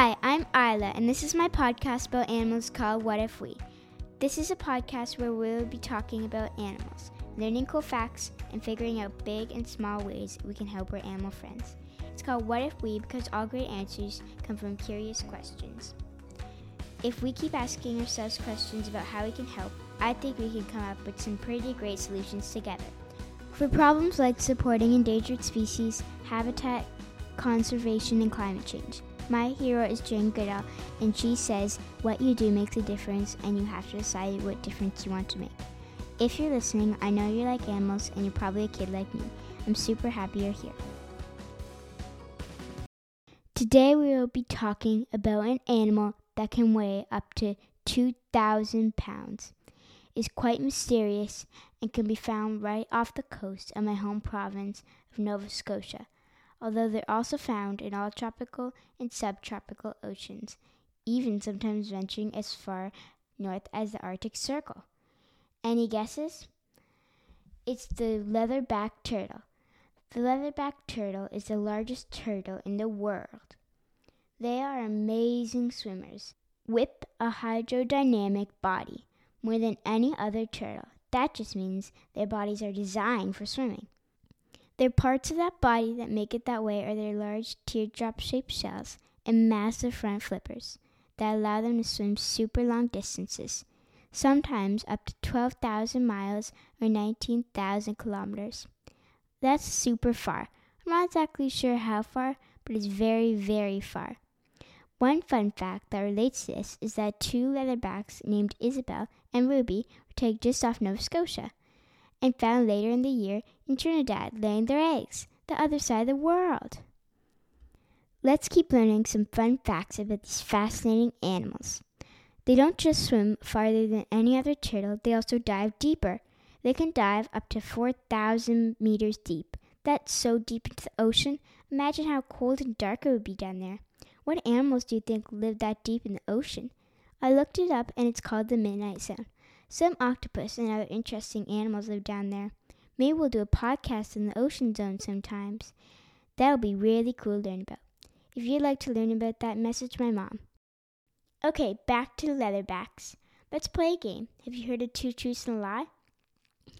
Hi, I'm Isla, and this is my podcast about animals called What If We. This is a podcast where we'll be talking about animals, learning cool facts, and figuring out big and small ways we can help our animal friends. It's called What If We because all great answers come from curious questions. If we keep asking ourselves questions about how we can help, I think we can come up with some pretty great solutions together. For problems like supporting endangered species, habitat conservation, and climate change. My hero is Jane Goodall, and she says what you do makes a difference, and you have to decide what difference you want to make. If you're listening, I know you like animals, and you're probably a kid like me. I'm super happy you're here. Today, we will be talking about an animal that can weigh up to 2,000 pounds. It's quite mysterious and can be found right off the coast of my home province of Nova Scotia although they're also found in all tropical and subtropical oceans, even sometimes venturing as far north as the Arctic Circle. Any guesses? It's the leatherback turtle. The leatherback turtle is the largest turtle in the world. They are amazing swimmers with a hydrodynamic body more than any other turtle. That just means their bodies are designed for swimming. Their parts of that body that make it that way are their large teardrop shaped shells and massive front flippers that allow them to swim super long distances, sometimes up to 12,000 miles or 19,000 kilometers. That's super far. I'm not exactly sure how far, but it's very, very far. One fun fact that relates to this is that two leatherbacks named Isabel and Ruby were taken just off Nova Scotia and found later in the year in Trinidad laying their eggs, the other side of the world. Let's keep learning some fun facts about these fascinating animals. They don't just swim farther than any other turtle, they also dive deeper. They can dive up to 4,000 meters deep. That's so deep into the ocean. Imagine how cold and dark it would be down there. What animals do you think live that deep in the ocean? I looked it up and it's called the Midnight Zone. Some octopus and other interesting animals live down there. Maybe we'll do a podcast in the ocean zone sometimes. That'll be really cool to learn about. If you'd like to learn about that, message my mom. Okay, back to the leatherbacks. Let's play a game. Have you heard of Two Truths and a Lie?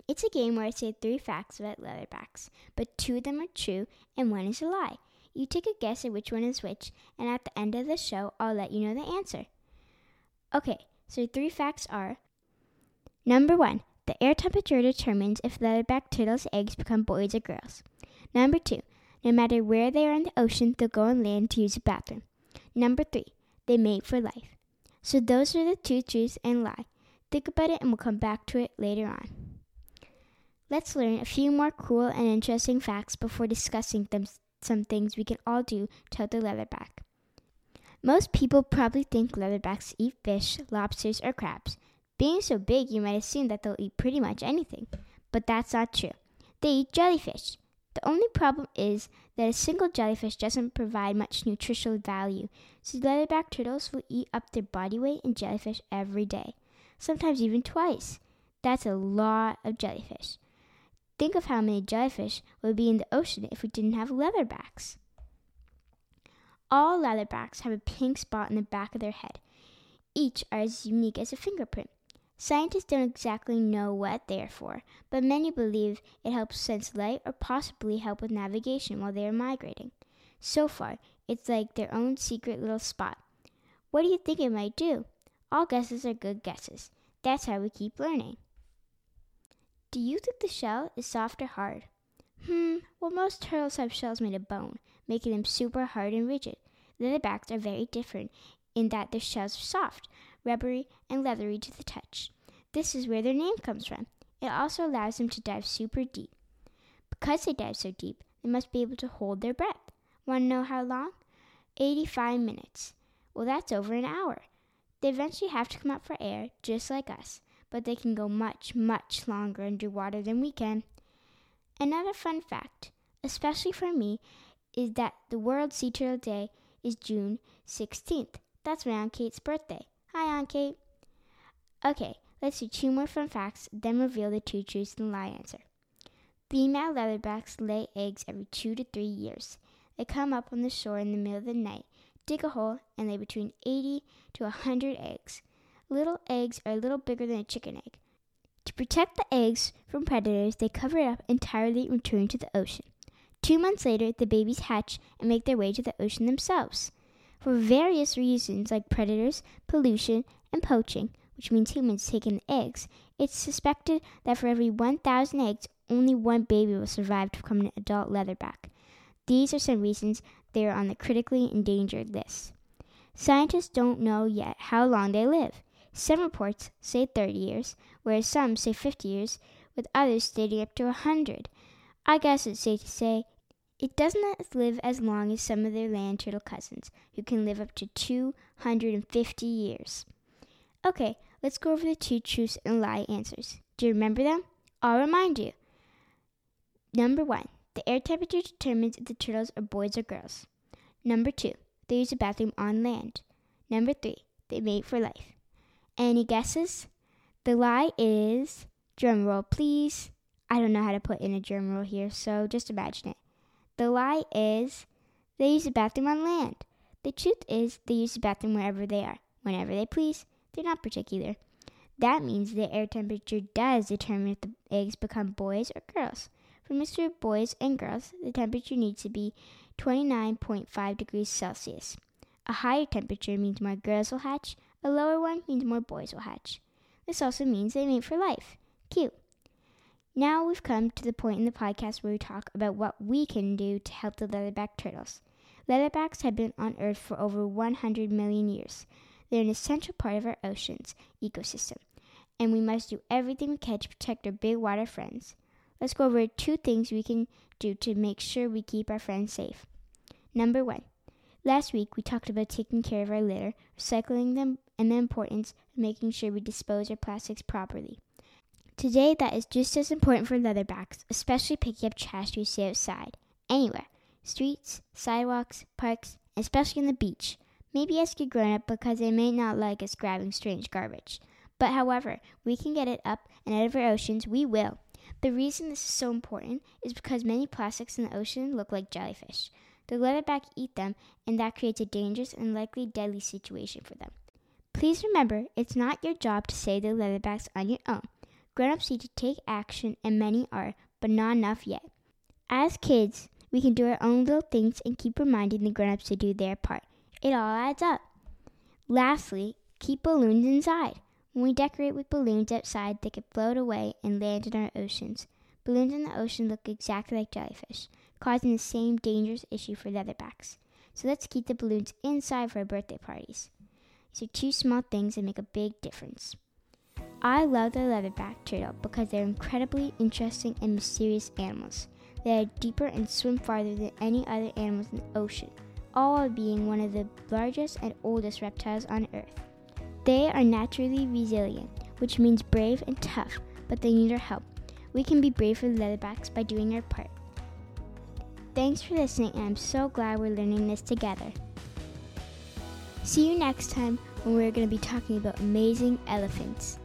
It's a game where I say three facts about leatherbacks, but two of them are true and one is a lie. You take a guess at which one is which, and at the end of the show, I'll let you know the answer. Okay, so three facts are Number one, the air temperature determines if leatherback turtles' eggs become boys or girls. Number two, no matter where they are in the ocean, they'll go on land to use a bathroom. Number three, they mate for life. So those are the two truths and lie. Think about it and we'll come back to it later on. Let's learn a few more cool and interesting facts before discussing them, some things we can all do to help the leatherback. Most people probably think leatherbacks eat fish, lobsters, or crabs. Being so big, you might assume that they'll eat pretty much anything, but that's not true. They eat jellyfish. The only problem is that a single jellyfish doesn't provide much nutritional value, so leatherback turtles will eat up their body weight in jellyfish every day, sometimes even twice. That's a lot of jellyfish. Think of how many jellyfish would be in the ocean if we didn't have leatherbacks. All leatherbacks have a pink spot in the back of their head. Each are as unique as a fingerprint. Scientists don't exactly know what they are for, but many believe it helps sense light or possibly help with navigation while they are migrating. So far, it's like their own secret little spot. What do you think it might do? All guesses are good guesses. That's how we keep learning. Do you think the shell is soft or hard? Hmm, well, most turtles have shells made of bone, making them super hard and rigid. Leatherbacks are very different in that their shells are soft, rubbery, and leathery to the touch. This is where their name comes from. It also allows them to dive super deep. Because they dive so deep, they must be able to hold their breath. Want to know how long? 85 minutes. Well, that's over an hour. They eventually have to come up for air, just like us, but they can go much, much longer underwater than we can. Another fun fact, especially for me, is that the World Sea Turtle Day is June 16th. That's my Aunt Kate's birthday. Hi, Aunt Kate. Okay, let's do two more fun facts, then reveal the two truths and lie answer. Female leatherbacks lay eggs every two to three years. They come up on the shore in the middle of the night, dig a hole, and lay between 80 to a 100 eggs. Little eggs are a little bigger than a chicken egg. To protect the eggs from predators, they cover it up entirely and return to the ocean. Two months later, the babies hatch and make their way to the ocean themselves. For various reasons, like predators, pollution, and poaching, which means humans taking the eggs, it's suspected that for every 1,000 eggs, only one baby will survive to become an adult leatherback. These are some reasons they are on the critically endangered list. Scientists don't know yet how long they live. Some reports say 30 years, whereas some say 50 years, with others stating up to 100. I guess it's safe to say it doesn't live as long as some of their land turtle cousins, who can live up to 250 years. Okay, let's go over the two truths and lie answers. Do you remember them? I'll remind you. Number one, the air temperature determines if the turtles are boys or girls. Number two, they use a bathroom on land. Number three, they mate for life. Any guesses? The lie is, drum roll please. I don't know how to put in a drum roll here, so just imagine it. The lie is, they use a bathroom on land. The truth is, they use the bathroom wherever they are, whenever they please. They're not particular. That means the air temperature does determine if the eggs become boys or girls. For Mr. Boys and girls, the temperature needs to be 29.5 degrees Celsius. A higher temperature means more girls will hatch, a lower one means more boys will hatch. This also means they mate for life. Cute. Now we've come to the point in the podcast where we talk about what we can do to help the leatherback turtles. Leatherbacks have been on Earth for over 100 million years. They're an essential part of our ocean's ecosystem, and we must do everything we can to protect our big water friends. Let's go over two things we can do to make sure we keep our friends safe. Number one, last week we talked about taking care of our litter, recycling them, and the importance of making sure we dispose of our plastics properly. Today, that is just as important for leatherbacks, especially picking up trash we see outside, anywhere streets, sidewalks, parks, especially on the beach. Maybe ask your grown up because they may not like us grabbing strange garbage. But however, we can get it up and out of our oceans, we will. The reason this is so important is because many plastics in the ocean look like jellyfish. The leatherback eat them, and that creates a dangerous and likely deadly situation for them. Please remember, it's not your job to save the leatherbacks on your own. Grown-ups need to take action, and many are, but not enough yet. As kids, we can do our own little things and keep reminding the grown-ups to do their part. It all adds up. Lastly, keep balloons inside. When we decorate with balloons outside, they can float away and land in our oceans. Balloons in the ocean look exactly like jellyfish, causing the same dangerous issue for leatherbacks. So let's keep the balloons inside for our birthday parties. These are two small things that make a big difference. I love the leatherback turtle because they're incredibly interesting and mysterious animals. They are deeper and swim farther than any other animals in the ocean, all being one of the largest and oldest reptiles on Earth. They are naturally resilient, which means brave and tough, but they need our help. We can be brave for the leatherbacks by doing our part. Thanks for listening, and I'm so glad we're learning this together. See you next time when we're going to be talking about amazing elephants.